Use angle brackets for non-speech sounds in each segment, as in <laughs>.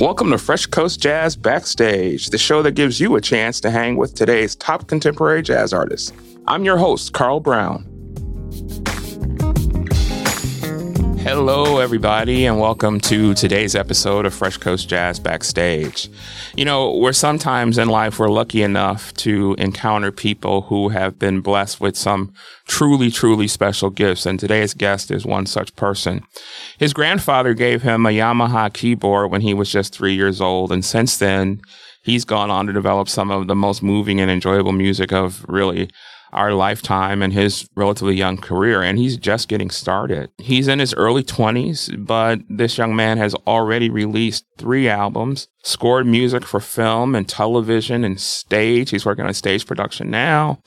Welcome to Fresh Coast Jazz Backstage, the show that gives you a chance to hang with today's top contemporary jazz artists. I'm your host, Carl Brown. Hello, everybody, and welcome to today's episode of Fresh Coast Jazz Backstage. You know, we're sometimes in life we're lucky enough to encounter people who have been blessed with some truly, truly special gifts, and today's guest is one such person. His grandfather gave him a Yamaha keyboard when he was just three years old, and since then, he's gone on to develop some of the most moving and enjoyable music of really our lifetime and his relatively young career, and he's just getting started. He's in his early 20s, but this young man has already released three albums, scored music for film and television and stage. He's working on stage production now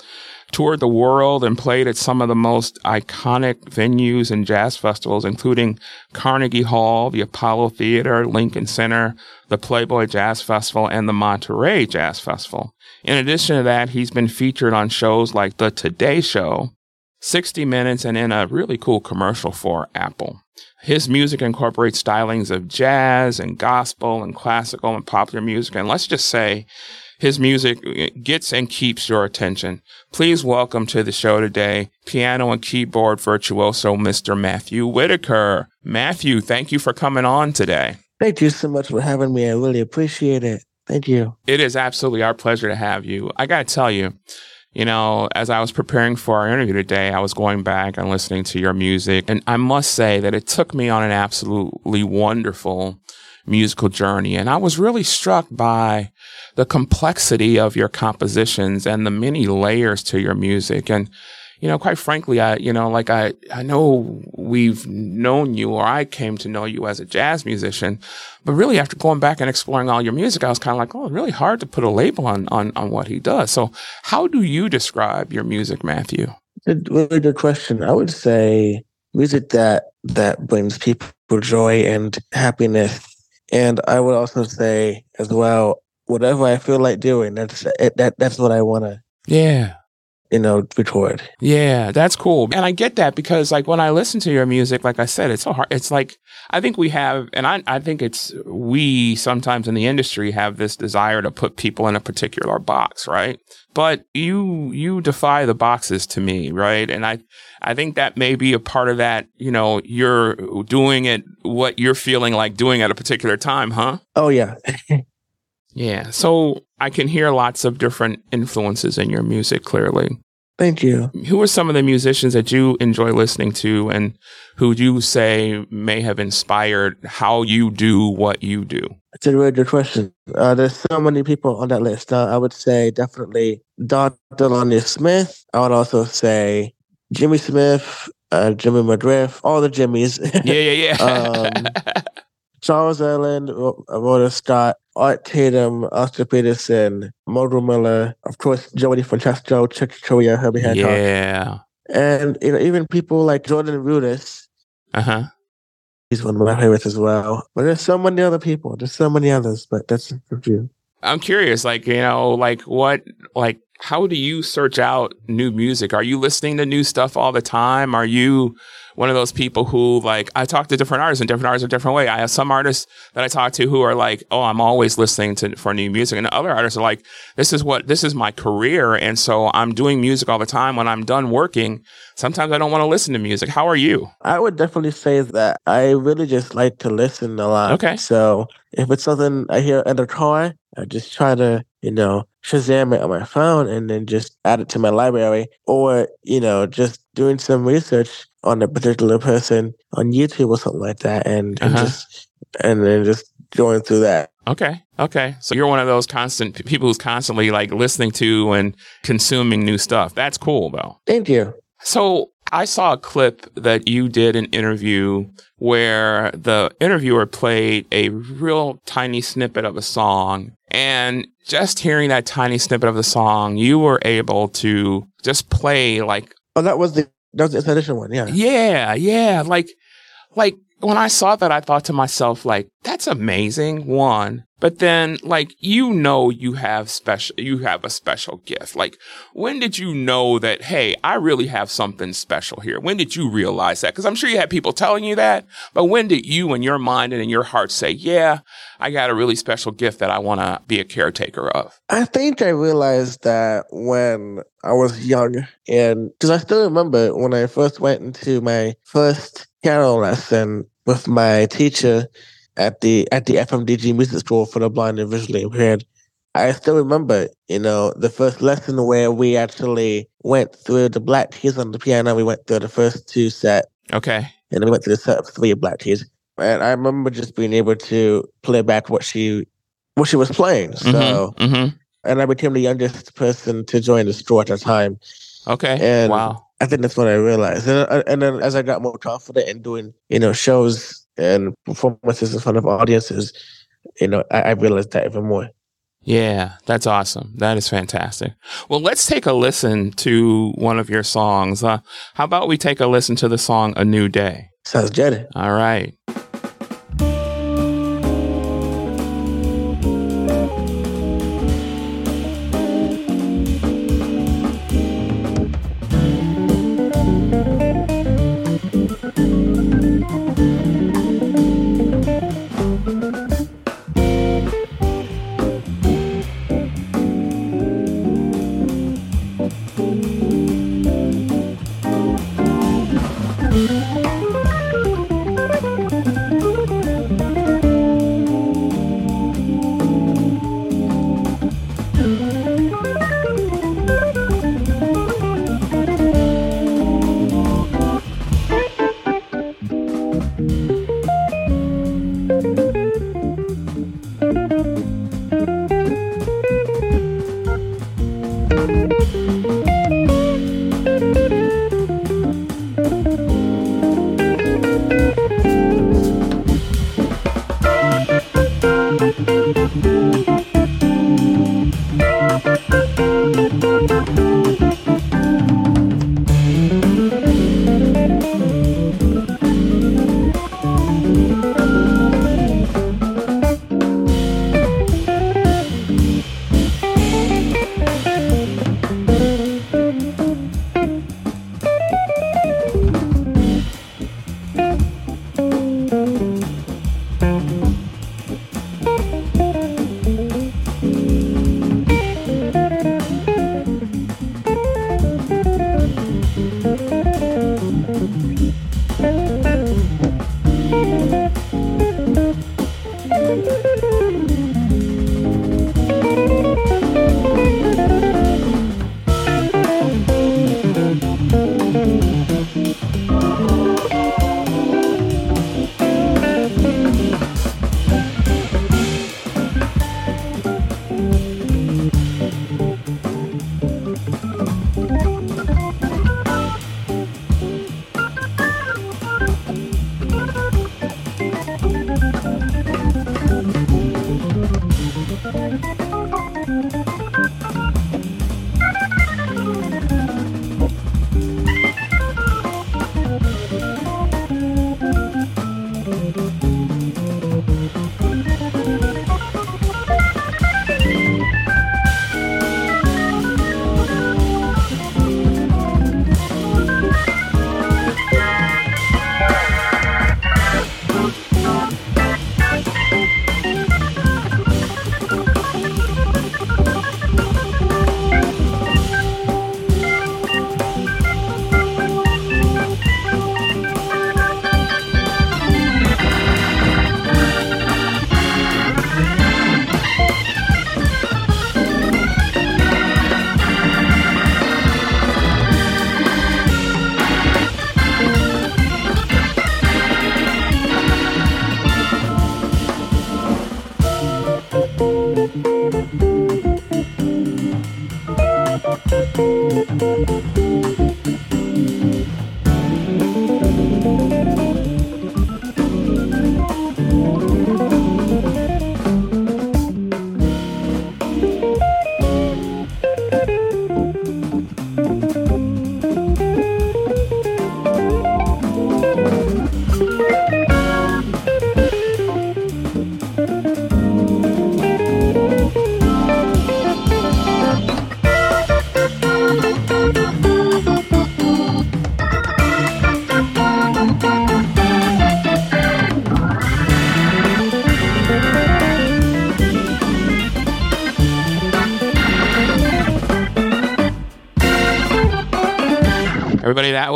toured the world and played at some of the most iconic venues and jazz festivals, including Carnegie Hall, the Apollo Theater, Lincoln Center, the Playboy Jazz Festival, and the Monterey Jazz Festival. In addition to that, he's been featured on shows like The Today Show, 60 Minutes, and in a really cool commercial for Apple. His music incorporates stylings of jazz and gospel and classical and popular music. And let's just say his music uh, gets and keeps your attention. Please welcome to the show today, piano and keyboard virtuoso, Mr. Matthew Whitaker. Matthew, thank you for coming on today. Thank you so much for having me. I really appreciate it. Thank you. It is absolutely our pleasure to have you. I got to tell you, you know, as I was preparing for our interview today, I was going back and listening to your music. And I must say that it took me on an absolutely wonderful musical journey. And I was really struck by the complexity of your compositions and the many layers to your music. And, you know, quite frankly, I, you know, like I, I know we've known you or I came to know you as a jazz musician, but really after going back and exploring all your music, I was kind of like, oh, it's really hard to put a label on, on, on what he does. So how do you describe your music, Matthew? It's a really good question. I would say music that, that brings people joy and happiness and I would also say as well, whatever I feel like doing, that's that that's what I want to. Yeah. You know, record. Yeah, that's cool. And I get that because like when I listen to your music, like I said, it's so hard. It's like, I think we have, and I, I think it's, we sometimes in the industry have this desire to put people in a particular box, right? But you, you defy the boxes to me, right? And I, I think that may be a part of that. You know, you're doing it what you're feeling like doing at a particular time, huh? Oh, yeah. <laughs> yeah. So I can hear lots of different influences in your music clearly. Thank you. Who are some of the musicians that you enjoy listening to and who you say may have inspired how you do what you do? It's a really good question. Uh, there's so many people on that list. Uh, I would say definitely Dr. Lonnie Smith. I would also say Jimmy Smith, uh, Jimmy McGriff, all the Jimmys. Yeah, yeah, yeah. <laughs> <laughs> Charles Earland, Rhoda Scott, Art Tatum, Oscar Peterson, Mulgrew Miller, of course, Joey DeFrancesco, Chick Corea, Herbie Hancock. Yeah. And you know, even people like Jordan Rudess. Uh huh. He's one of my favorites as well. But there's so many other people. There's so many others, but that's a few. I'm curious, like, you know, like what, like, how do you search out new music? Are you listening to new stuff all the time? Are you one of those people who like I talk to different artists and different artists a different way. I have some artists that I talk to who are like, "Oh, I'm always listening to for new music," and other artists are like, "This is what this is my career, and so I'm doing music all the time. When I'm done working, sometimes I don't want to listen to music." How are you? I would definitely say that I really just like to listen a lot. Okay, so if it's something I hear in the car, I just try to you know Shazam it on my phone and then just add it to my library, or you know just doing some research on a particular person on YouTube or something like that, and, uh-huh. and just and then just going through that. Okay. Okay. So you're one of those constant people who's constantly like listening to and consuming new stuff. That's cool though. Thank you. So I saw a clip that you did an interview where the interviewer played a real tiny snippet of a song. And just hearing that tiny snippet of the song, you were able to just play like. Oh, that was the that was the expedition one, yeah. Yeah, yeah. Like, like when I saw that, I thought to myself, like, that's amazing. One, but then like you know you have special you have a special gift. Like when did you know that hey, I really have something special here? When did you realize that? Cuz I'm sure you had people telling you that, but when did you in your mind and in your heart say, "Yeah, I got a really special gift that I want to be a caretaker of?" I think I realized that when I was young and cuz I still remember when I first went into my first piano lesson with my teacher at the at the FMDG Music School for the Blind and Visually Impaired. I still remember, you know, the first lesson where we actually went through the black keys on the piano. We went through the first two set. Okay. And then we went through the set of three black keys. And I remember just being able to play back what she what she was playing. So mm-hmm, mm-hmm. and I became the youngest person to join the store at the time. Okay. And wow. I think that's what I realized. And, uh, and then as I got more confident in doing, you know, shows and performances in front of audiences, you know, I, I realized that even more. Yeah, that's awesome. That is fantastic. Well, let's take a listen to one of your songs. Uh, how about we take a listen to the song A New Day? Sounds good. All right.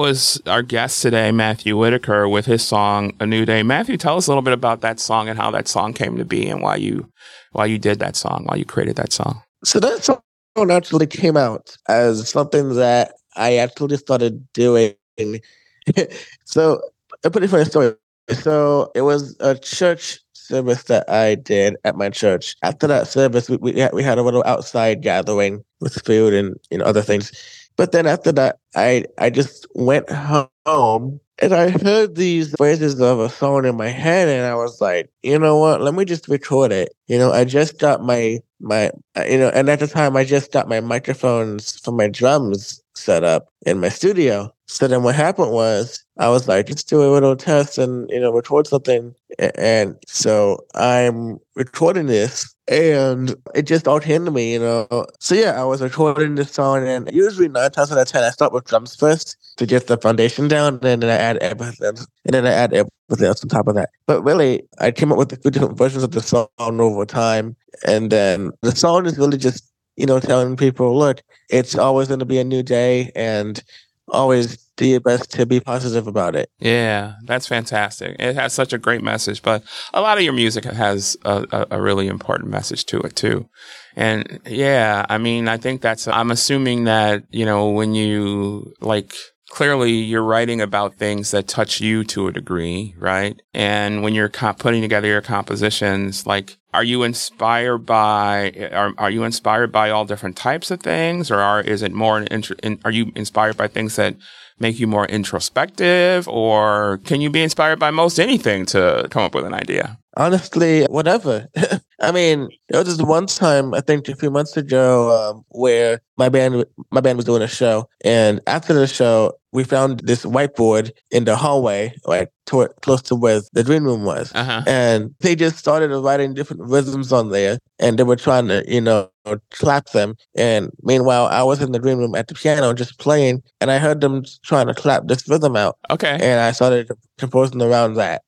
Was our guest today, Matthew Whitaker, with his song "A New Day." Matthew, tell us a little bit about that song and how that song came to be, and why you why you did that song, why you created that song. So that song actually came out as something that I actually started doing. <laughs> so a pretty funny story. So it was a church service that I did at my church. After that service, we we had, we had a little outside gathering with food and you know other things. But then after that, I I just went home and I heard these phrases of a song in my head, and I was like, you know what? Let me just record it. You know, I just got my my uh, you know, and at the time I just got my microphones for my drums set up in my studio. So then what happened was I was like, let's do a little test and, you know, record something. And so I'm recording this and it just all came to me, you know. So yeah, I was recording this song and usually nine times out of ten I start with drums first to get the foundation down and then I add everything and then I add everything else on top of that. But really I came up with the different versions of the song over time. And then the song is really just, you know, telling people, look, it's always gonna be a new day and always do your best to be positive about it. Yeah, that's fantastic. It has such a great message, but a lot of your music has a, a, a, really important message to it too. And yeah, I mean, I think that's, I'm assuming that, you know, when you like, clearly you're writing about things that touch you to a degree, right? And when you're putting together your compositions, like, are you inspired by, are, are you inspired by all different types of things or are, is it more, in, in, are you inspired by things that make you more introspective or can you be inspired by most anything to come up with an idea? Honestly, whatever. <laughs> I mean, there was this one time I think a few months ago um, where my band my band was doing a show, and after the show, we found this whiteboard in the hallway, like toward, close to where the green room was, uh-huh. and they just started writing different rhythms on there, and they were trying to, you know, clap them. And meanwhile, I was in the green room at the piano just playing, and I heard them trying to clap this rhythm out. Okay, and I started composing around that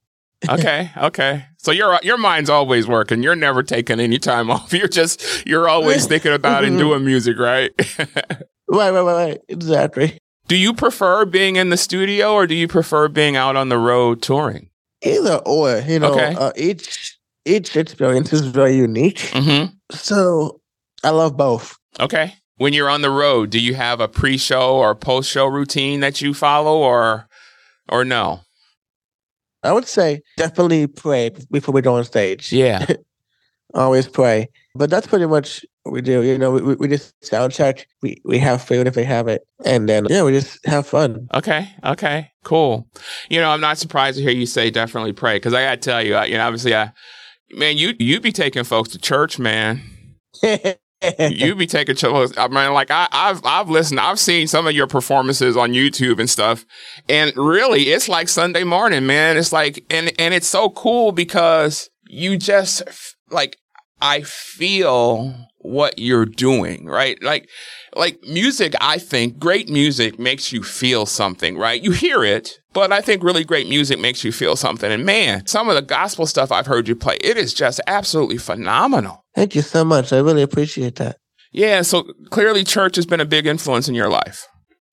okay, okay. So your your mind's always working. You're never taking any time <laughs> off. You're just you're always <laughs> thinking about and doing music, right? <laughs> right, right, right, right. Exactly. Do you prefer being in the studio or do you prefer being out on the road touring? Either or. You know, okay. uh, each each experience is very unique. Mm-hmm. So I love both. Okay. When you're on the road, do you have a pre-show or post-show routine that you follow, or or no? I would say definitely pray before we go on stage. Yeah. <laughs> Always pray. But that's pretty much what we do. You know, we, we just sound check. We, we have food if they have it. And then, yeah, we just have fun. Okay. Okay. Cool. You know, I'm not surprised to hear you say definitely pray because I got to tell you, I, you know, obviously, I, man, you, you be taking folks to church, man. <laughs> you be taking chills. I mean, like I, have I've listened, I've seen some of your performances on YouTube and stuff, and really, it's like Sunday morning, man. It's like, and and it's so cool because you just like I feel what you're doing, right? Like, like music, I think great music makes you feel something, right? You hear it, but I think really great music makes you feel something. And man, some of the gospel stuff I've heard you play, it is just absolutely phenomenal. Thank you so much. I really appreciate that. Yeah. So clearly church has been a big influence in your life.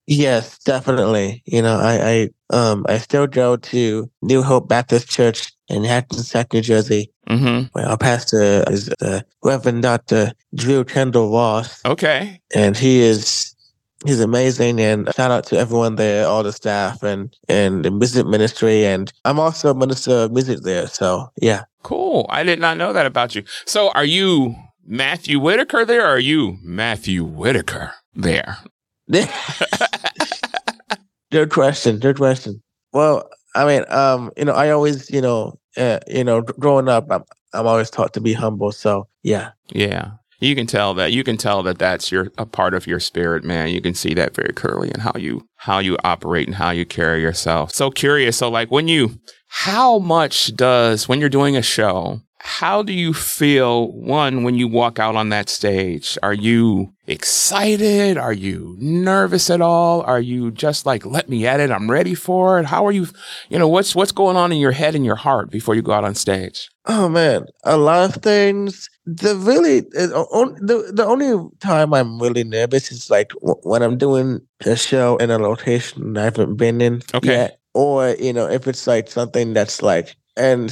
Yes, definitely. You know, I, I, um, I still go to New Hope Baptist Church in Hackensack, New Jersey. Mm-hmm. Where our pastor is the Reverend Dr. Drew Kendall Ross. Okay. And he is, he's amazing. And shout out to everyone there, all the staff and, and the music ministry. And I'm also a minister of music there. So yeah. Cool. I did not know that about you. So are you Matthew Whitaker there or are you Matthew Whitaker there? <laughs> good question. Good question. Well, I mean, um, you know, I always, you know, uh, you know, growing up, I'm, I'm always taught to be humble. So yeah, yeah, you can tell that. You can tell that that's your a part of your spirit, man. You can see that very clearly in how you how you operate and how you carry yourself. So curious. So like when you, how much does when you're doing a show, how do you feel one when you walk out on that stage? Are you excited? Are you nervous at all? Are you just like, let me at it. I'm ready for it. How are you? You know, what's, what's going on in your head and your heart before you go out on stage? Oh man, a lot of things. The really, uh, the, the only time I'm really nervous is like when I'm doing a show in a location I haven't been in okay. yet. Or, you know, if it's like something that's like, and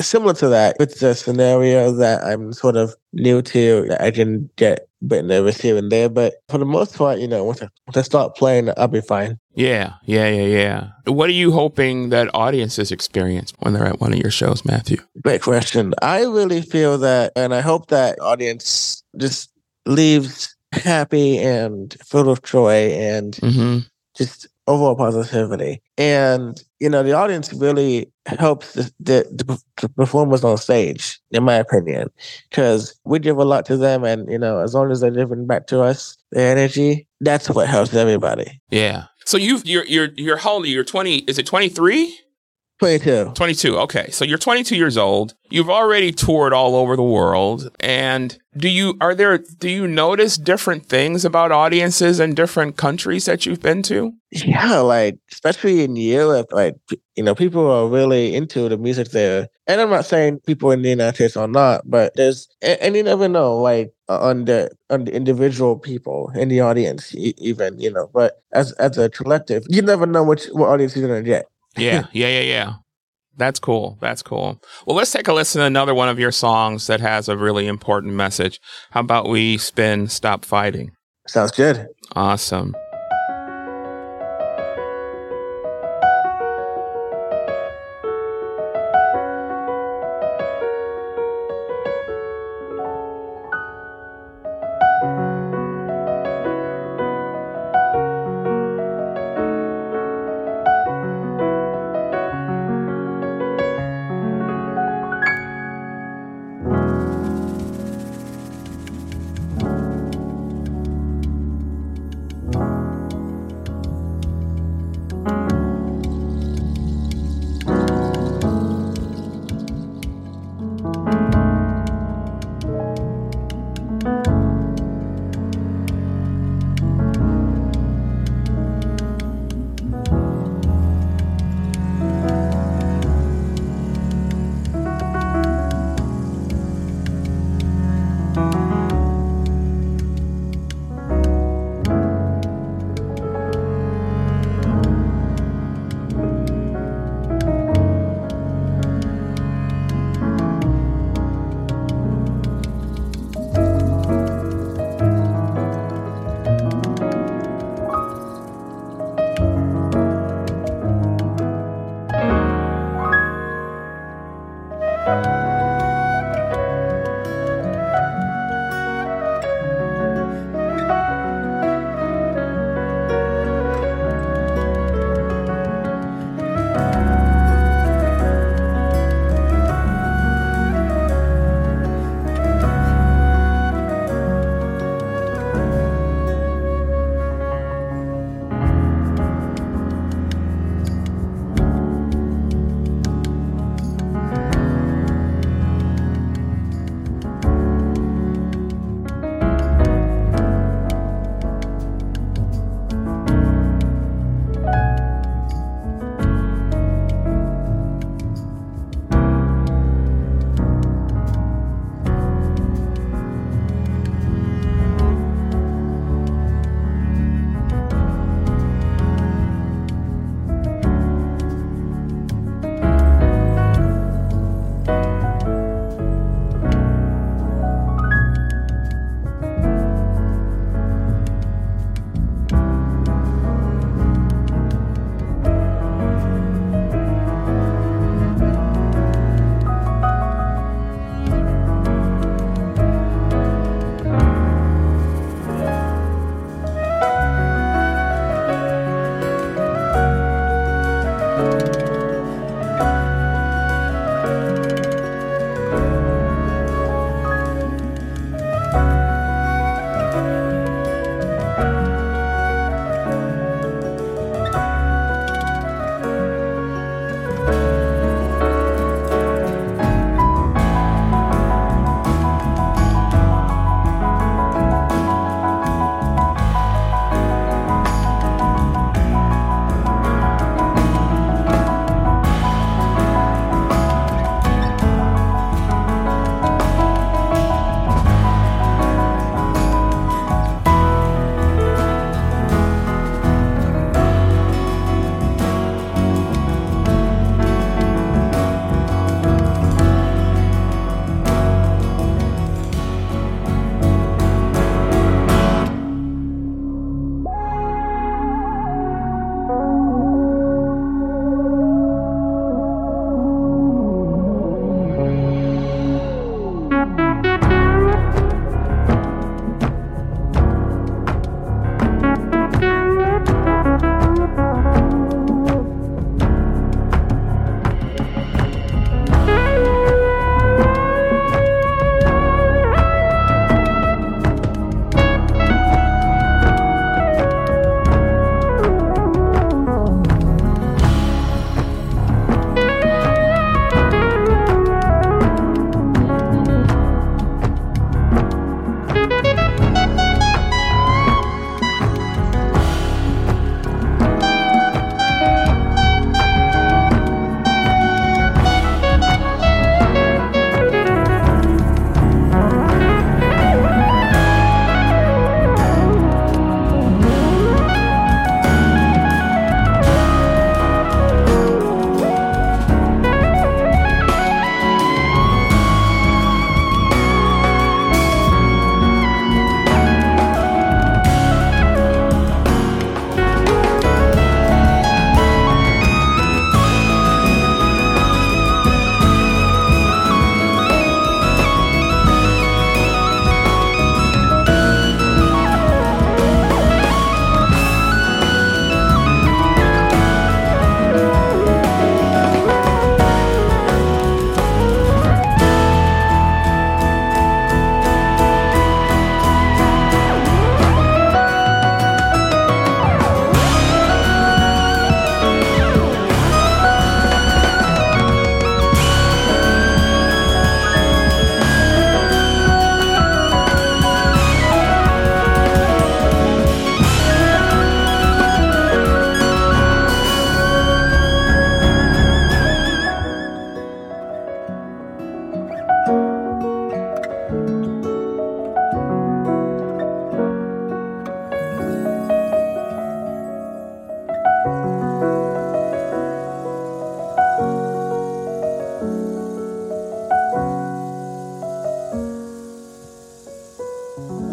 similar to that, it's a scenario that I'm sort of new to. I can get a bit nervous here and there, but for the most part, you know, once I, once I start playing, I'll be fine. Yeah, yeah, yeah, yeah. What are you hoping that audiences experience when they're at one of your shows, Matthew? Great question. I really feel that, and I hope that audience just leaves happy and full of joy and mm-hmm. just overall positivity. And, you know, the audience really helps the, the, the performers on stage, in my opinion, because we give a lot to them. And, you know, as long as they're giving back to us their energy, that's what helps everybody. Yeah. So you've, you're, you're, you're how old? You're 20, is it 23? 22. 22. Okay. So you're 22 years old. You've already toured all over the world. And do you, are there, do you notice different things about audiences in different countries that you've been to? Yeah. Like, especially in Europe, like, you know, people are really into the music there. And I'm not saying people in the United States are not, but there's, and you never know, like, on the on the individual people in the audience, even you know. But as as a collective, you never know which what audience you're gonna get yeah, yeah, yeah, yeah. That's cool. That's cool. Well, let's take a listen to another one of your songs that has a really important message. How about we spin Stop Fighting? Sounds good. Awesome.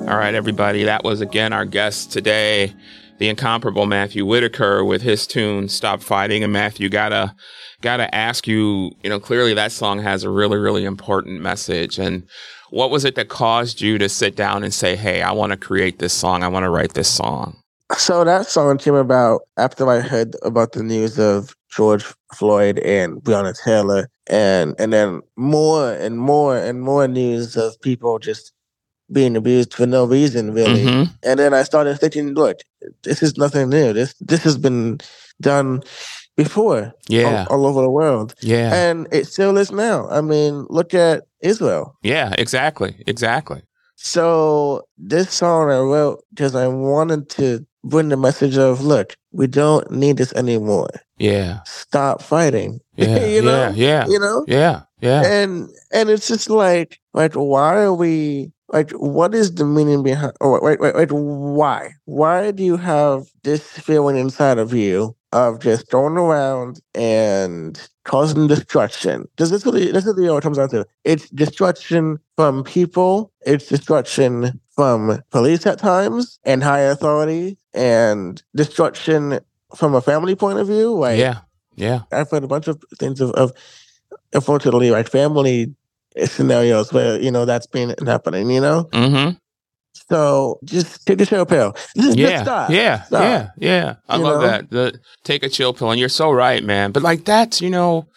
Right, everybody. That was again our guest today, the incomparable Matthew Whitaker with his tune "Stop Fighting." And Matthew, gotta gotta ask you, you know, clearly that song has a really really important message. And what was it that caused you to sit down and say, "Hey, I want to create this song. I want to write this song"? So that song came about after I heard about the news of George Floyd and Breonna Taylor, and and then more and more and more news of people just being abused for no reason, really. Mm-hmm. And then I started thinking, look, this is nothing new. This this has been done before, Yeah, all, all over the world, yeah, and it still is now. I mean, look at Israel. yeah. Exactly, exactly. So this song I wrote because I wanted to bring the message of, look, we don't need this anymore. Yeah, Stop fighting. <laughs> yeah, You know? yeah, yeah, You know? yeah, yeah. And and it's just like like why are we like what is the meaning behind oh wait wait wait why? Why do you have this feeling inside of you of just going around and causing destruction? Because this really this is really what it comes down to. It's destruction from people, it's destruction from police at times and higher authority, and destruction from a family point of view. Like yeah, yeah. I've heard a bunch of things of, of unfortunately like family <laughs> scenarios where you know that's been happening. You know, Mm-hmm. so just take a chill pill. Just, Yeah, just stop. yeah, Stop. yeah, yeah. I You love know? that. The take a chill pill, and you're so right, man. But like that's you know,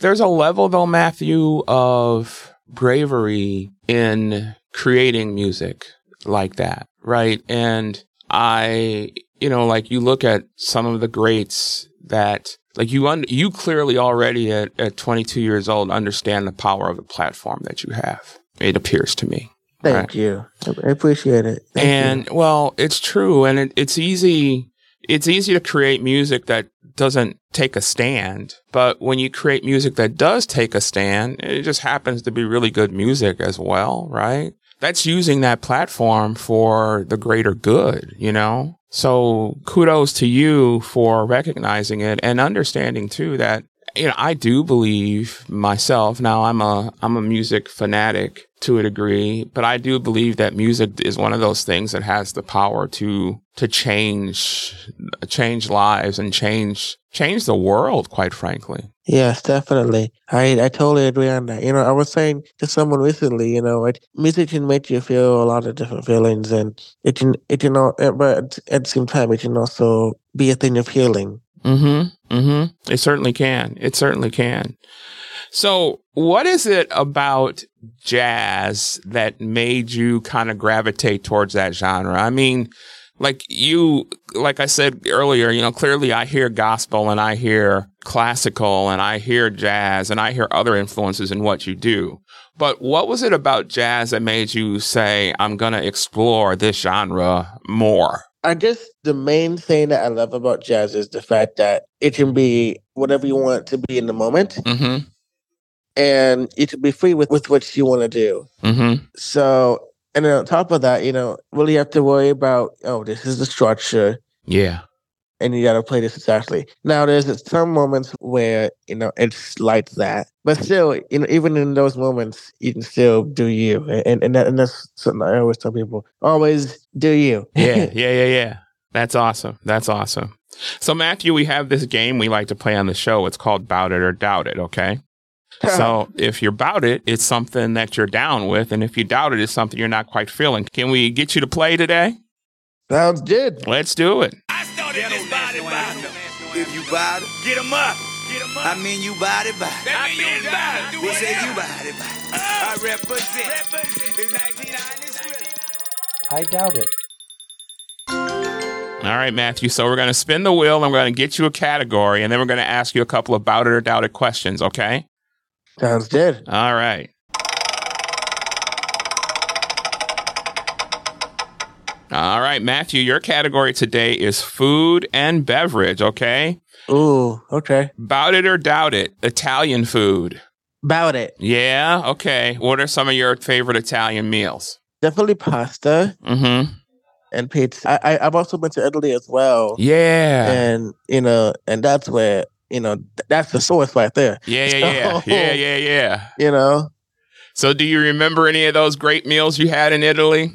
there's a level though, Matthew, of bravery in creating music like that, right? And I, you know, like you look at some of the greats that like you un- you clearly already at, at 22 years old understand the power of the platform that you have. It appears to me. Thank Right. you. I appreciate it. Thank you. and well, it's true, and it, it's easy. It's easy to create music that doesn't take a stand, but when you create music that does take a stand, it just happens to be really good music as well, right? That's using that platform for the greater good, you know? So kudos to you for recognizing it and understanding too that you know, I do believe myself. Now I'm a I'm a music fanatic to a degree, but I do believe that music is one of those things that has the power to to change change lives and change change the world, quite frankly. Yes, definitely. I I totally agree on that. You know, I was saying to someone recently, you know, like music can make you feel a lot of different feelings, and it can it can all, but at the same time, it can also be a thing of healing. Mm-hmm. Mm-hmm. It certainly can. It certainly can. So, what is it about jazz that made you kind of gravitate towards that genre? I mean, like you, like I said earlier, you know, clearly I hear gospel and I hear classical and I hear jazz and I hear other influences in what you do. But what was it about jazz that made you say, I'm going to explore this genre more? I guess the main thing that I love about jazz is the fact that it can be whatever you want it to be in the moment, Mm-hmm. and you can be free with, with what you want to do. Mm-hmm. So, and then on top of that, you know, really have to worry about, oh, this is the structure, Yeah. and you got to play this exactly. Now, there's some moments where, you know, it's like that, but still, you know, even in those moments, you can still do you. And, and, that, and that's something I always tell people always do you. yeah, <laughs> yeah, yeah, yeah. That's awesome. That's awesome. So, Matthew, we have this game we like to play on the show. It's called Bout It or Doubt It, okay? <laughs> so, if you're about it, it's something that you're down with. And if you doubt it, it's something you're not quite feeling. Can we get you to play today? Sounds good. Let's do it. I started this body body. If you body, it, up. Get 'em up. I mean you body body. I mean you body. We say you body body. Uh. I represent. Represent. It's 1993. I doubt it. All right, Matthew. So, we're going to spin the wheel and we're going to get you a category and then we're going to ask you a couple of Bout It or Doubt It questions, okay? Sounds good. All right. All right, Matthew, your category today is food and beverage, okay? Ooh, okay. Bout it or doubt it, Italian food. About it. Yeah, okay. What are some of your favorite Italian meals? Definitely pasta Mm-hmm. and pizza. I, I I've also been to Italy as well, Yeah. and you know, and that's where you know th- that's the source right there. Yeah, yeah, <laughs> yeah. Yeah, yeah, yeah. You know, So do you remember any of those great meals you had in Italy?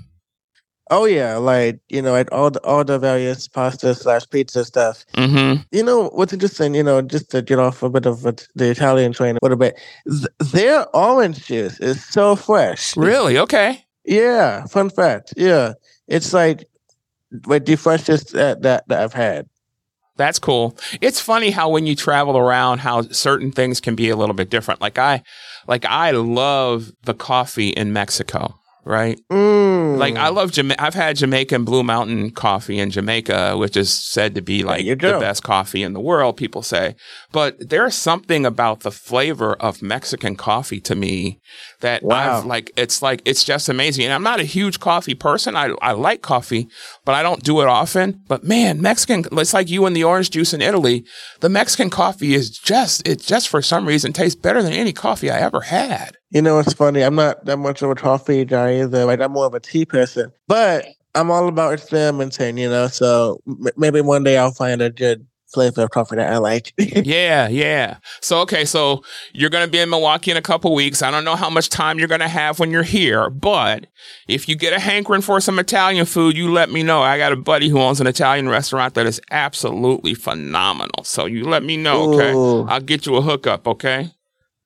Oh yeah, like you know, at all the all the various pasta slash pizza stuff. Mm-hmm. You know what's interesting? You know, just to get off a bit of a, the Italian train a little bit, th- their orange juice is so fresh. Really? Okay. Yeah, fun fact. Yeah, it's like like the freshest that that, that I've had. That's cool. It's funny how when you travel around, how certain things can be a little bit different. Like I, like I love the coffee in Mexico, right? Mm. Like I love Jama- I've had Jamaican Blue Mountain coffee in Jamaica, which is said to be like the best coffee in the world. People say, but there's something about the flavor of Mexican coffee to me that Wow. I've like. It's like it's just amazing. And I'm not a huge coffee person. I I like coffee, but I don't do it often. But man, Mexican. It's like you and the orange juice in Italy. The Mexican coffee is just it just for some reason tastes better than any coffee I ever had. You know, it's funny. I'm not that much of a coffee guy either. Like I'm more of a person, but I'm all about experimenting. You know, so m- maybe one day I'll find a good flavor of coffee that I like. <laughs> Yeah, yeah. So okay, so you're going to be in Milwaukee in a couple weeks. I don't know how much time you're going to have when you're here, but if you get a hankering for some Italian food, you let me know. I got a buddy who owns an Italian restaurant that is absolutely phenomenal. So you let me know, okay? Ooh. I'll get you a hookup, okay?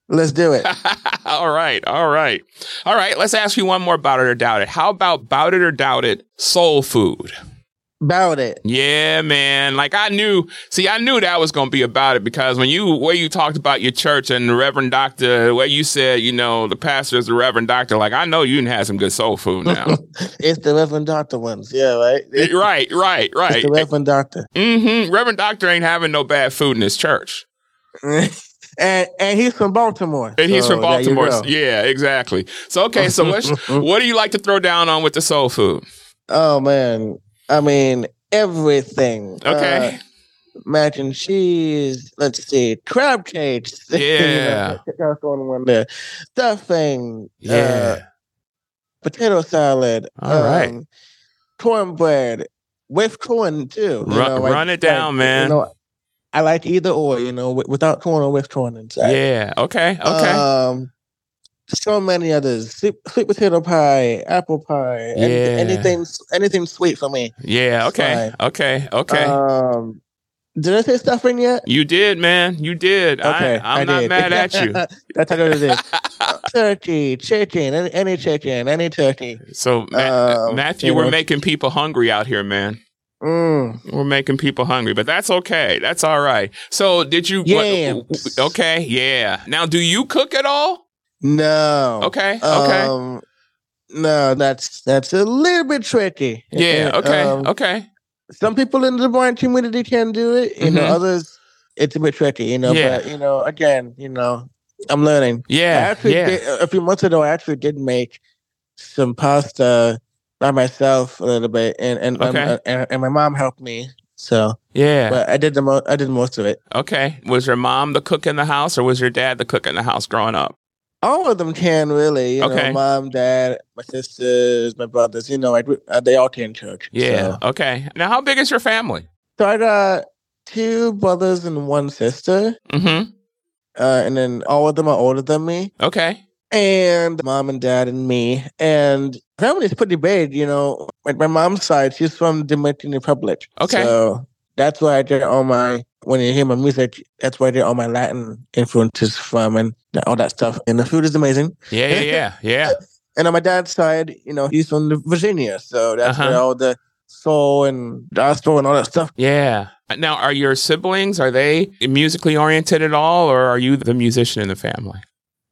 Let's do it. <laughs> all right, all right. All right, let's ask you one more about it or doubt it. How about bout it or doubt it soul food? About it. Yeah, man. Like I knew, see, I knew that was going to be about it because when you, where you talked about your church and the Reverend Doctor, where you said, you know, the pastor is the Reverend Doctor, like I know you didn't have some good soul food now. <laughs> It's the Reverend Doctor ones. Yeah, right. It's <laughs> right, right, right. the Reverend Doctor, Mm hmm Reverend Doctor ain't having no bad food in his church. And and he's from Baltimore. And he's so from Baltimore. Yeah, exactly. So, okay, so what's, <laughs> what do you like to throw down on with the soul food? Oh man, I mean everything. Okay. Uh, mac and cheese. Let's see, crab cakes. <laughs> Yeah. That's on one there. Stuffing. Uh, Yeah. potato salad. All right. um, Cornbread with corn too. you Run- know, like- run it down, like, man. You know, I like either or. You know, without corn or with corn inside. yeah. Okay. Okay. Um, so many others. Sweet, sweet potato pie, apple pie, anything, Yeah. anything, anything sweet for me. yeah. Okay. Okay. Okay. Um, did I say stuffing yet? You did, man. You did. Okay, I, I'm I not did. mad at you. <laughs> That's how it is. <laughs> turkey, chicken, any, any chicken, any turkey. So, Ma- Um, Matthew, we're know. making people hungry out here, man. Mm. We're making people hungry, but that's okay. That's all right. So, did you? what- okay. Yeah. Now, do you cook at all? No. Okay. Okay. Um, no, that's that's a little bit tricky. yeah. Uh, Okay. um, okay. Some people in the blind community can do it. You know, Mhm. others it's a bit tricky. You know, Yeah. but you know, again, you know, I'm learning. I Yeah. actually Yeah. did, a few months ago. I actually did make some pasta by myself a little bit, and and um, and, and my mom helped me. So, Yeah. but I did the mo- I did most of it. Okay. Was your mom the cook in the house, or was your dad the cook in the house growing up? All of them can really. You Okay. know, mom, dad, my sisters, my brothers. You know, like uh, they all can cook. Yeah. So, Okay. Now, how big is your family? so I got two brothers and one sister, Mm-hmm. uh, and then all of them are older than me. Okay. And mom and dad and me. And family is pretty big, you know. Like my mom's side, she's from the Dominican Republic. Okay. So that's why I get all my when you hear my music, that's where I get all my Latin influences from and all that stuff. And the food is amazing. Yeah. Yeah. Yeah. <laughs> Yeah. And on my dad's side, you know, he's from Virginia. So that's Uh-huh. where all the soul and gospel and all that stuff. Yeah. Now, are your siblings are they musically oriented at all, or are you the musician in the family?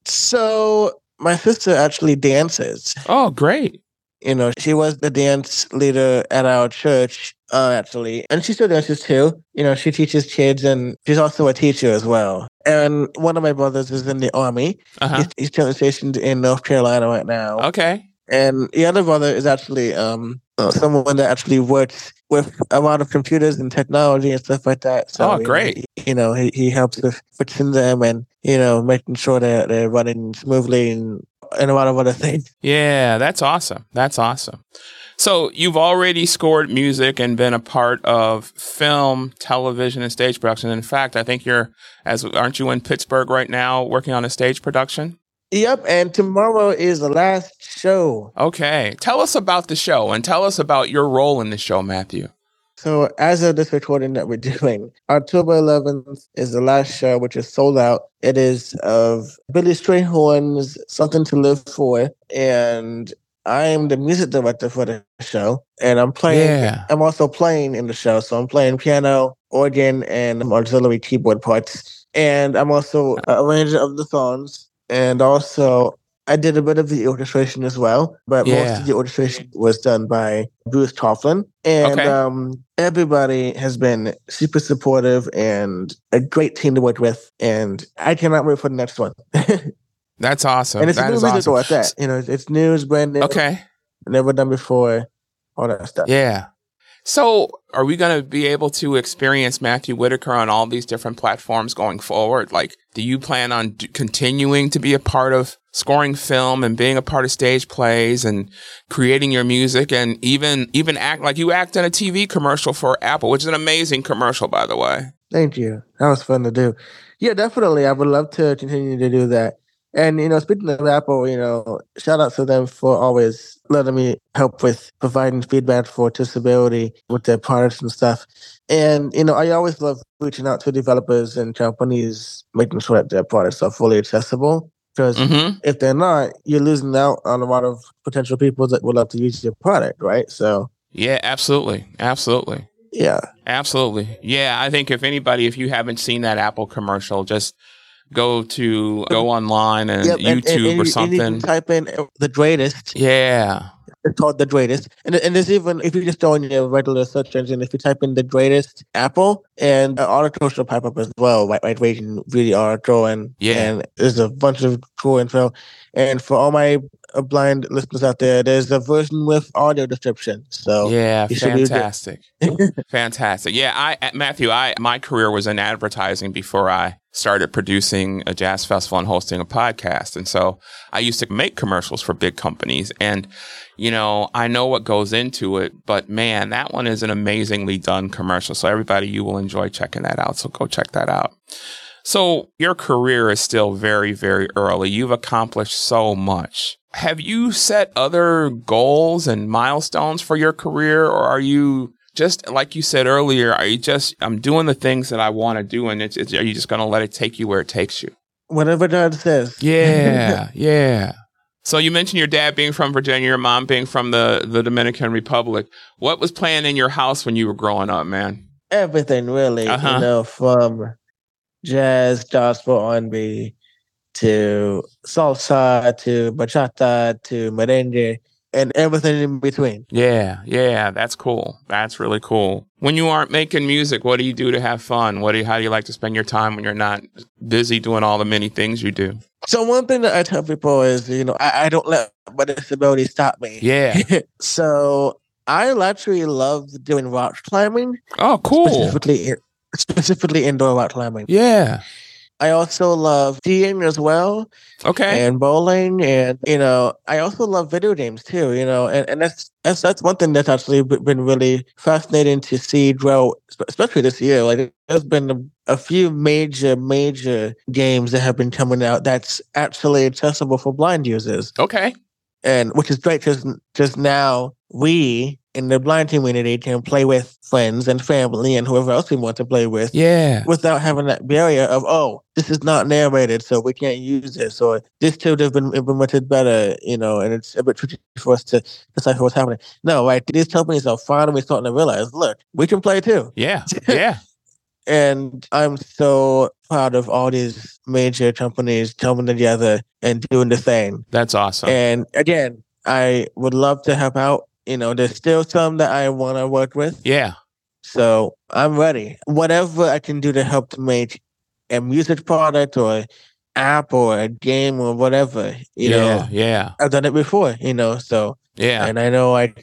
So my sister actually dances. Oh, great. you know, she was the dance leader at our church, uh, actually, and she still dances too. You know, she teaches kids, and she's also a teacher as well. And one of my brothers is in the army. Uh huh. He's, he's currently stationed in North Carolina right now. Okay. And the other brother is actually um uh, someone that actually works with a lot of computers and technology and stuff like that. So, Oh, you know, great. he- You know, he, he helps with fixing them and you know making sure that they're running smoothly and and a lot of other <laughs> things. Yeah, that's awesome. That's awesome. So you've already scored music and been a part of film, television, and stage production. In fact, I think you're as aren't you in Pittsburgh right now working on a stage production? Yep, and tomorrow is the last show. Okay. Tell us about the show and tell us about your role in the show, Matthew. So, as of this recording that we're <laughs> doing, October 11th is the last show, which is sold out. It is of Billy Strayhorn's Something to Live For. And I am the music director for the show. And I'm playing, Yeah. I'm also playing in the show. So, I'm playing piano, organ, and auxiliary keyboard parts. And I'm also a arranger of the songs. And also, I did a bit of the orchestration as well, but most of the orchestration was done by Bruce Coughlin. And Okay. um, everybody has been super supportive and a great team to work with. And I cannot wait for the next one. <laughs> That's awesome. And it's That new is awesome. at that. You know, it's- it's new, it's brand new, Okay. never done before, all that stuff. Yeah. So, are we going to be able to experience Matthew Whitaker on all these different platforms going forward? Like, do you plan on d- continuing to be a part of scoring film and being a part of stage plays and creating your music and even even act like you act in a TV commercial for Apple, which is an amazing commercial, by the way. Thank you. That was fun to do. Yeah, definitely. I would love to continue to do that. And you know, speaking of Apple, you know, shout out to them for always letting me help with providing feedback for accessibility with their products and stuff. And you know, I always love reaching out to developers and companies, making sure that their products are fully accessible. Because Mm-hmm. if they're not, you're losing out on a lot of potential people that would love to use your product, right? So Yeah, absolutely. Absolutely. yeah. Absolutely. Yeah, I think if anybody, if you haven't seen that Apple commercial, just go to go online and Yep, and- and- YouTube and you- or and you something. type in uh, the greatest yeah. It's called the greatest. And and there's even if you just go in your regular search engine, if you type in the greatest Apple and uh, articles will pop up as well, right? Right, where you can read the article and Yeah. and there's a bunch of cool info. And for all my uh, blind listeners out there, there's a version with audio description. So Yeah, should fantastic. fantastic. Yeah, I Matthew, I my career was in advertising before I started producing a jazz festival and hosting a podcast. And so I used to make commercials for big companies and you know, I know what goes into it, but man, that one is an amazingly done commercial. So everybody you will enjoy checking that out. So go check that out. So your career is still very, very early. You've accomplished so much. Have you set other goals and milestones for your career or are you just like you said earlier, are you just I'm doing the things that I want to do and it's, it's are you just going to let it take you where it takes you? whatever God says. Yeah, <laughs> yeah. So you mentioned your dad being from Virginia, your mom being from the the Dominican Republic. What was playing in your house when you were growing up, man? Everything really, Uh-huh. you know, from jazz, gospel, R&B to salsa to bachata to merengue and everything in between. Yeah, yeah, that's cool. That's really cool. When you aren't making music, what do you do to have fun? What do you, how do you like to spend your time when you're not busy doing all the many things you do? So one thing that I tell people is, you know, I, I don't let my disability stop me. Yeah. <laughs> so I actually love doing rock climbing, Oh, cool. specifically specifically indoor rock climbing. Yeah. I also love skiing as well Okay. and bowling, and you know, I also love video games too. You know, and, and that's that's that's one thing that's actually been really fascinating to see grow, especially this year. Like, there's been a, a few major major games that have been coming out that's actually accessible for blind users. Okay. and which is great because just now we in the blind community can play with friends and family and whoever else we want to play with Yeah. without having that barrier of oh this is not narrated so we can't use this or this could have been implemented better you know and it's a bit tricky for us to decipher what's happening no right these companies are finally starting to realize look we can play too Yeah. <laughs> Yeah. and I'm so proud of all these major companies coming together and doing the thing That's awesome. and again, I would love to help out. You know, there's still some that I want to work with. yeah. So I'm ready. Whatever I can do to help to make a music product or app or a game or whatever, you yeah. know, Yeah. I've done it before, you know, so, Yeah. and I know I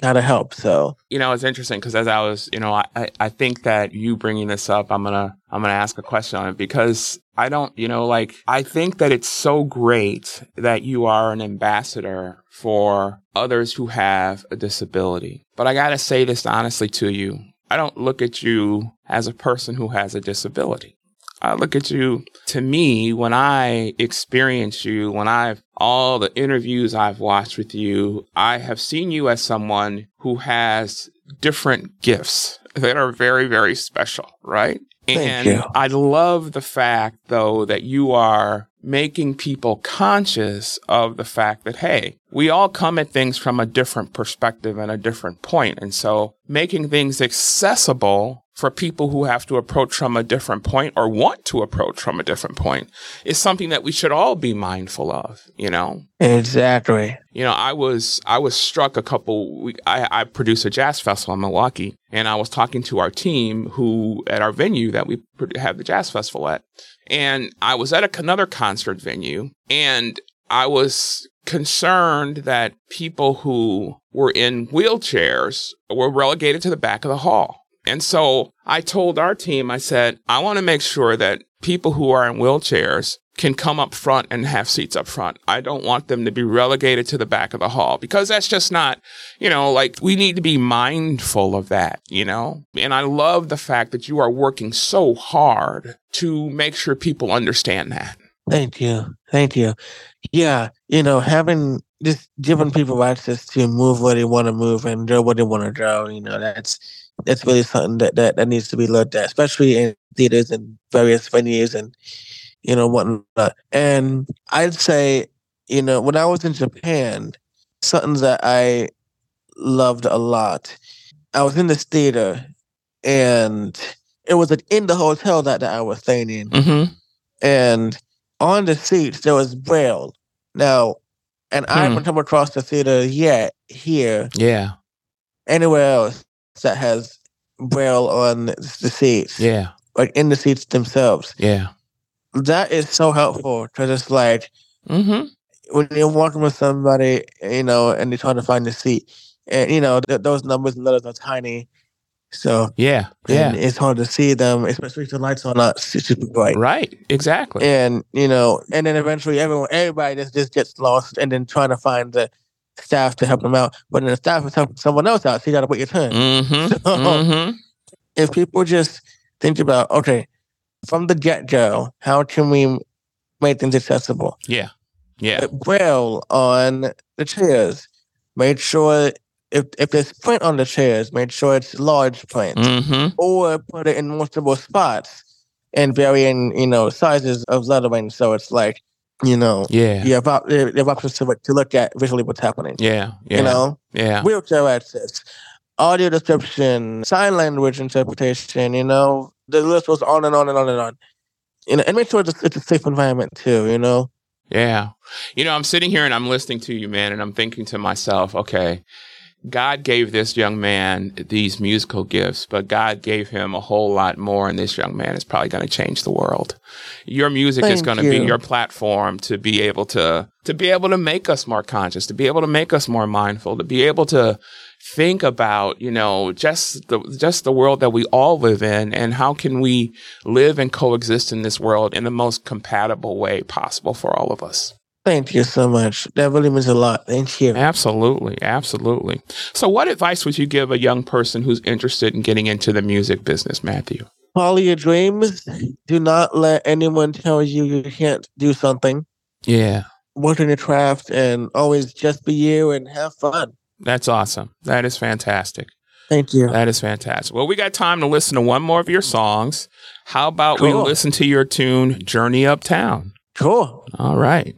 gotta, help. So, you know, it's interesting because as I was, you know, I, I, I think that you bringing this up, I'm gonna I'm gonna ask a question on it because I don't, you know, like I think that it's so great that you are an ambassador for others who have a disability. But I gotta say this honestly to you, I don't look at you as a person who has a disability. I look at you to me when I experience you, when I've all the interviews I've watched with you, I have seen you as someone who has different gifts that are very, very special, right? Thank and you. I love the fact though that you are making people conscious of the fact that, hey, we all come at things from a different perspective and a different point. And so making things accessible for people who have to approach from a different point or want to approach from a different point is something that we should all be mindful of, you know? Exactly. You know, I was I was struck a couple. We, I I produce a jazz festival in Milwaukee, and I was talking to our team who at our venue that we have the jazz festival at, and I was at a, another concert venue, and I was concerned that people who were in wheelchairs were relegated to the back of the hall. And so I told our team, I said, I want to make sure that people who are in wheelchairs can come up front and have seats up front. I don't want them to be relegated to the back of the hall because that's just not, you know, like we need to be mindful of that, you know? And I love the fact that you are working so hard to make sure people understand that. Thank you. Thank you. Yeah, you know, having just giving people access to move where they want to move and draw what they want to draw, you know, that's that's really something that, that, that needs to be looked at, especially in theaters and various venues and you know whatnot. And I'd say, you know, when I was in Japan, something that I loved a lot. I was in this theater, and it was in the hotel that, that I was staying in, Mm-hmm. and on the seats there was braille. Now, and I Hmm. haven't come across the theater yet here Yeah. anywhere else that has braille on the seats, Yeah. like in the seats themselves. Yeah. That is so helpful because it's like Mm-hmm. when you're walking with somebody, you know, and you're trying to find the seat, and you know th- those numbers and letters are tiny, so Yeah. Yeah. it's hard to see them, especially if the lights are not super bright. Right. Exactly. And you know, and then eventually everyone, everybody just just gets lost, and then trying to find the staff to help them out. But then the staff is helping someone else out, so you got to wait your turn. Mm-hmm. <laughs> So- Mm-hmm. If people just think about, okay, from the get go, how can we make things accessible? Yeah. Yeah. braille on the chairs. Make sure if if there's print on the chairs, make sure it's large print, Mm-hmm. or put it in multiple spots and varying you know sizes of lettering. So it's like you know Yeah. you have op- you have options to look- to look at visually what's happening. Yeah. Yeah. You know, Yeah. wheelchair access, audio description, sign language interpretation. You know, the list goes on and on and on and on. You know, and make sure it's, it's a safe environment too. You know. Yeah. You know, I'm sitting here and I'm listening to you, man, and I'm thinking to myself, okay, God gave this young man these musical gifts, but God gave him a whole lot more, and this young man is probably going to change the world. Your music is going to be your platform to be able to to be able to make us more conscious, to be able to make us more mindful, to be able to think about, you know, just the just the world that we all live in and how can we live and coexist in this world in the most compatible way possible for all of us. Thank you so much. That really means a lot. Thank you. Absolutely, absolutely. So what advice would you give a young person who's interested in getting into the music business, Matthew? Follow your dreams. Do not let anyone tell you you can't do something. Yeah. Work in your craft and always just be you and have fun. That's awesome. That is fantastic. Thank you. That is fantastic. Well, we got time to listen to one more of your songs. How about we listen to your tune, Journey Uptown? Cool. All right.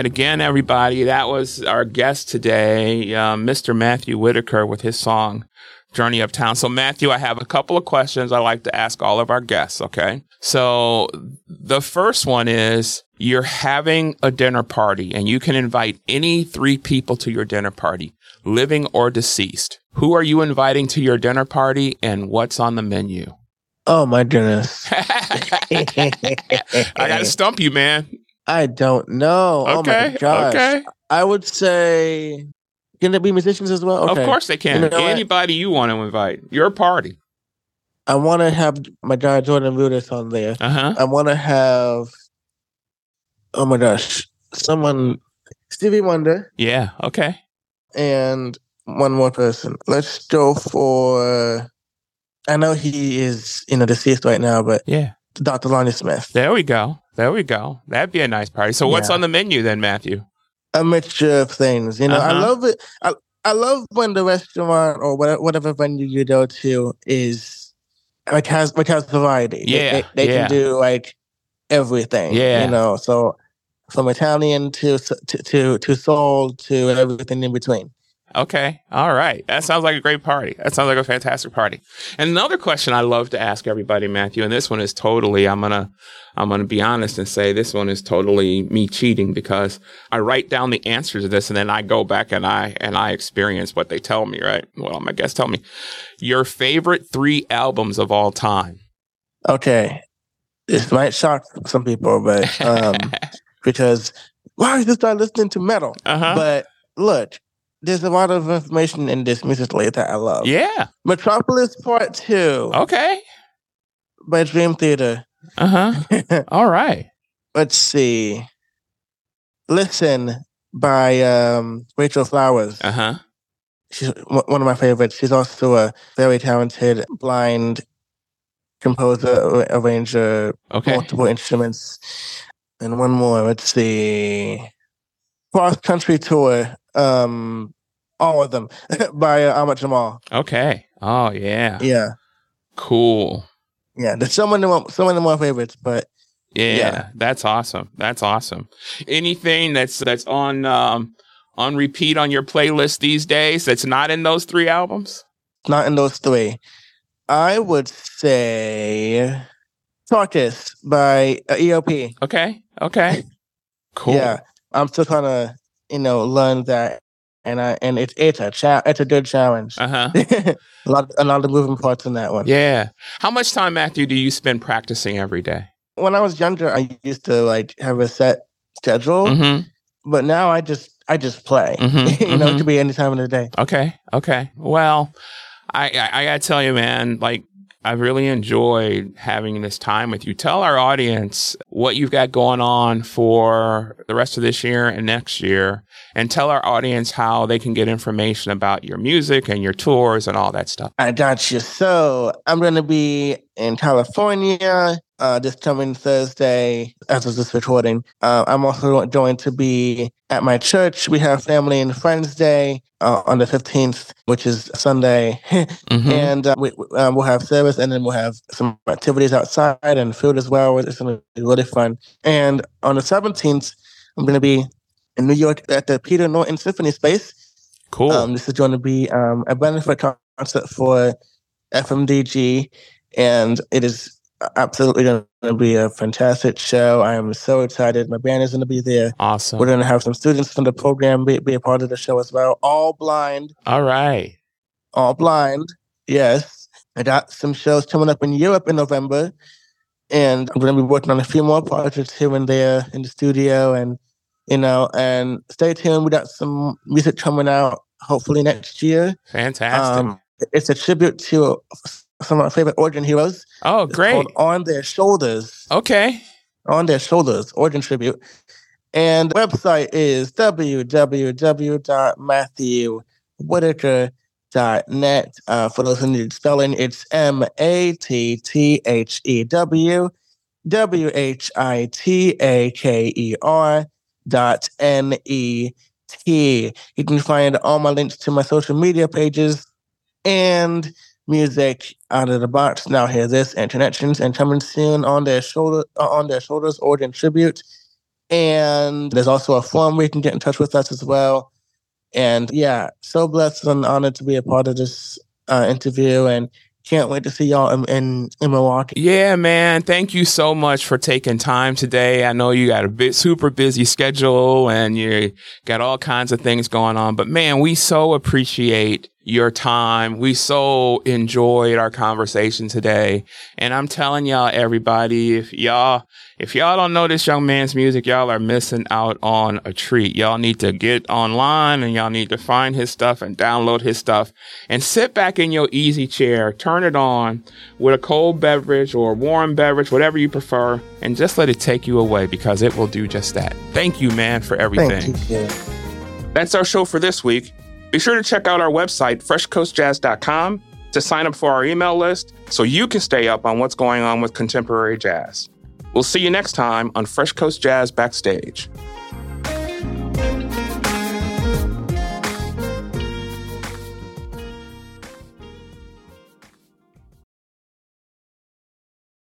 Right. Again, everybody, that was our guest today, uh, Mr. Matthew Whitaker with his song, Journey of Uptown. So, Matthew, I have a couple of questions I like to ask all of our guests. Okay. So, the first one is you're having a dinner party and you can invite any three people to your dinner party, living or deceased. Who are you inviting to your dinner party and what's on the menu? Oh my goodness. <laughs> I got to stump you, man. I don't know. Okay. Oh my gosh. Okay. I would say can it be musicians as well? Okay. Of course they can. You know what? Anybody you want to invite. Your party. I want to have my guy Jordan Rudess on there. Uh huh. I want to have oh my gosh, someone Stevie Wonder Yeah. Okay. and one more person. Let's go for I know he is you know deceased right now, but Yeah. Dr. Lonnie Smith. There we go. There we go. That'd be a nice party. So what's Yeah. on the menu then, Matthew? a mixture of things. You know, I Uh-huh. love it. I, I love when the restaurant or whatever, whatever venue you go to is like has like has variety. They- Yeah, they, they yeah. can do like everything. Yeah. you know, so from Italian to to to, to soul to everything in between. Okay. All right. That sounds like a great party. That sounds like a fantastic party. And another question I love to ask everybody, Matthew, and this one is totally, I'm going to, I'm going to be honest and say this one is totally me cheating because I write down the answers to this and then I go back and I, and I experience what they tell me, right? Well, my guests tell me your favorite three albums of all time. Okay, this might shock some people, but um, <laughs> because why did you start listening to metal? Uh huh. But look, there's a lot of information in this musically that I love. Yeah. Metropolis Part Two Okay. by Dream Theater. Uh huh. <laughs> All right. Let's see. Listen by um, Rachel Flowers. Uh huh. She's one one of my favorites. She's also a very talented blind composer, arranger, Okay. multiple instruments. And one more. Let's see. Cross Country Tour. Um, all of them <laughs> by uh, Ahmad Jamal. Okay. Oh, yeah. Yeah, Cool. yeah. There's some of them, some of them are favorites, but Yeah, Yeah. that's awesome. That's awesome. Anything that's that's on um on repeat on your playlist these days that's not in those three albums? not in those three. I would say Tarkus by ELP. Okay. Okay. Cool. Yeah, I'm still trying to, you know, learn that, and I and it's it's a cha- it's a good challenge. Uh-huh. <laughs> a lot a lot of moving parts in that one. Yeah. How much time, Matthew, do you spend practicing every day? When I was younger, I used to like have a set schedule, Mm-hmm. but now I just I just play. <laughs> Mhm, you know, mhm. it could be any time of the day. Okay. Okay. Well, I, I, I gotta tell you, man, like I really enjoyed having this time with you. Tell our audience what you've got going on for the rest of this year and next year, and tell our audience how they can get information about your music and your tours and all that stuff. I got you. So I'm going to be in California uh, this coming Thursday, as of this recording. Uh, I'm also going to be at my church. We have Family and Friends Day uh, on the 15th, which is Sunday. <laughs> Mhm. and uh, we, um, we'll have service and then we'll have some activities outside and food as well. It's going to be really fun. And on the 17th, I'm going to be in New York at the Peter Norton Symphony Space. Cool. Um, this is going to be um, a benefit concert for FMDG, and it is absolutely going to be a fantastic show. I am so excited. My band is going to be there. awesome. We're going to have some students from the program be, be a part of the show as well. All blind, all right. all blind. Yes, I got some shows coming up in Europe in November, and I'm going to be working on a few more projects here and there in the studio, and you know, and stay tuned. We got some music coming out hopefully next year. Fantastic. Um, it's a tribute to some of my favorite organ heroes. oh, great. On Their Shoulders. Okay. On Their Shoulders, organ tribute. And the website is www.matthewwhitaker.net. Uh, for those who need spelling, it's M A T T H E W W H I T A K E R dot N E T. You can find all my links to my social media pages and music out of the box. Now hear this and connections and coming soon on their shoulder uh, on their shoulders organ tribute. And there's also a form where you can get in touch with us as well. And yeah, so blessed and honored to be a part of this uh, interview. And can't wait to see y'all in, in, in, Milwaukee. Yeah, man. Thank you so much for taking time today. I know you got a bit super busy schedule and you got all kinds of things going on, but man, we so appreciate your time. We so enjoyed our conversation today. And I'm telling y'all, everybody, if y'all, if y'all don't know this young man's music, y'all are missing out on a treat. Y'all need to get online and y'all need to find his stuff and download his stuff and sit back in your easy chair, turn it on with a cold beverage or warm beverage, whatever you prefer, and just let it take you away because it will do just that. Thank you, man, for everything. Thank you. That's our show for this week. Be sure to check out our website, freshcoastjazz.com, to sign up for our email list so you can stay up on what's going on with contemporary jazz. We'll see you next time on Fresh Coast Jazz Backstage.